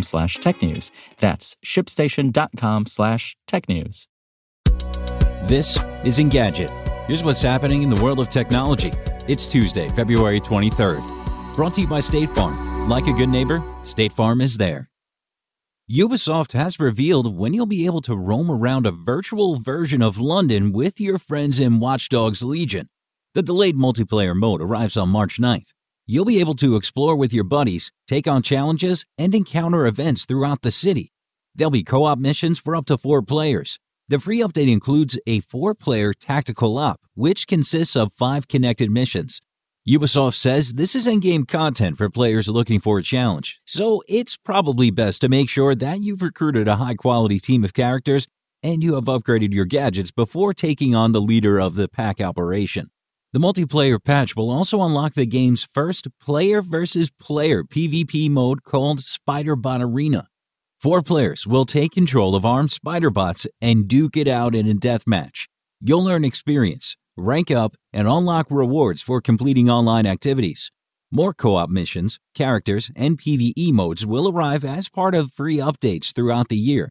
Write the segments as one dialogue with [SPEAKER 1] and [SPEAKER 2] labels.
[SPEAKER 1] slash technews. That's shipstation.com slash tech news.
[SPEAKER 2] This is Engadget. Here's what's happening in the world of technology. It's Tuesday, February 23rd. Brought to you by State Farm. Like a good neighbor, State Farm is there. Ubisoft has revealed when you'll be able to roam around a virtual version of London with your friends in Watch Dogs Legion. The delayed multiplayer mode arrives on March 9th. You'll be able to explore with your buddies, take on challenges, and encounter events throughout the city. There'll be co op missions for up to four players. The free update includes a four player tactical op, which consists of five connected missions. Ubisoft says this is in game content for players looking for a challenge, so it's probably best to make sure that you've recruited a high quality team of characters and you have upgraded your gadgets before taking on the leader of the pack operation. The multiplayer patch will also unlock the game's first player versus player PvP mode called Spiderbot Arena. Four players will take control of armed spider bots and duke it out in a deathmatch. You'll earn experience, rank up, and unlock rewards for completing online activities. More co op missions, characters, and PvE modes will arrive as part of free updates throughout the year,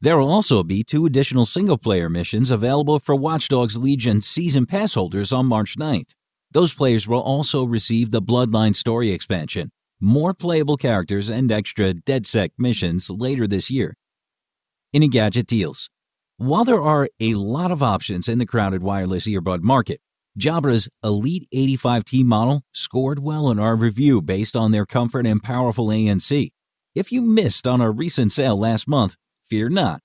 [SPEAKER 2] there will also be two additional single player missions available for Watch Dogs Legion season pass holders on March 9th. Those players will also receive the Bloodline story expansion, more playable characters, and extra DedSec missions later this year. Engadget deals. While there are a lot of options in the crowded wireless earbud market, Jabra's Elite 85T model scored well in our review based on their comfort and powerful ANC. If you missed on our recent sale last month, Fear not.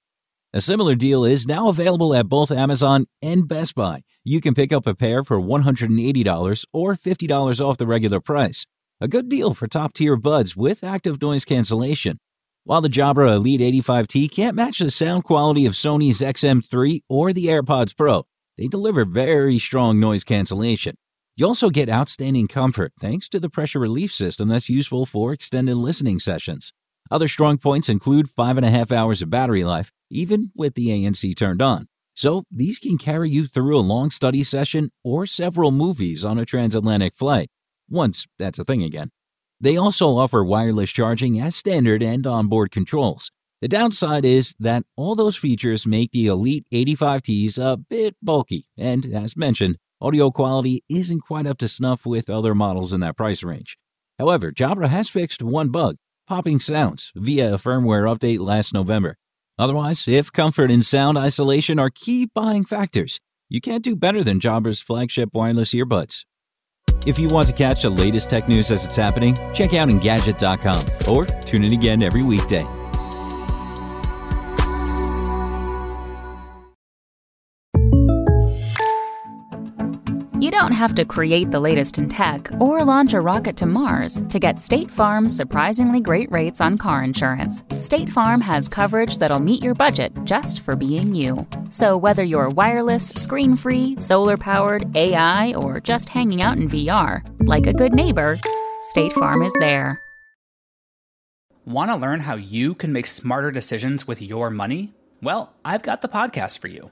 [SPEAKER 2] A similar deal is now available at both Amazon and Best Buy. You can pick up a pair for $180 or $50 off the regular price. A good deal for top tier buds with active noise cancellation. While the Jabra Elite 85T can't match the sound quality of Sony's XM3 or the AirPods Pro, they deliver very strong noise cancellation. You also get outstanding comfort thanks to the pressure relief system that's useful for extended listening sessions. Other strong points include five and a half hours of battery life, even with the ANC turned on. So these can carry you through a long study session or several movies on a transatlantic flight, once that's a thing again. They also offer wireless charging as standard and onboard controls. The downside is that all those features make the Elite 85Ts a bit bulky, and as mentioned, audio quality isn't quite up to snuff with other models in that price range. However, Jabra has fixed one bug popping sounds via a firmware update last November. Otherwise, if comfort and sound isolation are key buying factors, you can't do better than Jabra's flagship wireless earbuds. If you want to catch the latest tech news as it's happening, check out Engadget.com or tune in again every weekday.
[SPEAKER 3] You don't have to create the latest in tech or launch a rocket to Mars to get State Farm's surprisingly great rates on car insurance. State Farm has coverage that'll meet your budget just for being you. So, whether you're wireless, screen free, solar powered, AI, or just hanging out in VR, like a good neighbor, State Farm is there.
[SPEAKER 4] Want to learn how you can make smarter decisions with your money? Well, I've got the podcast for you.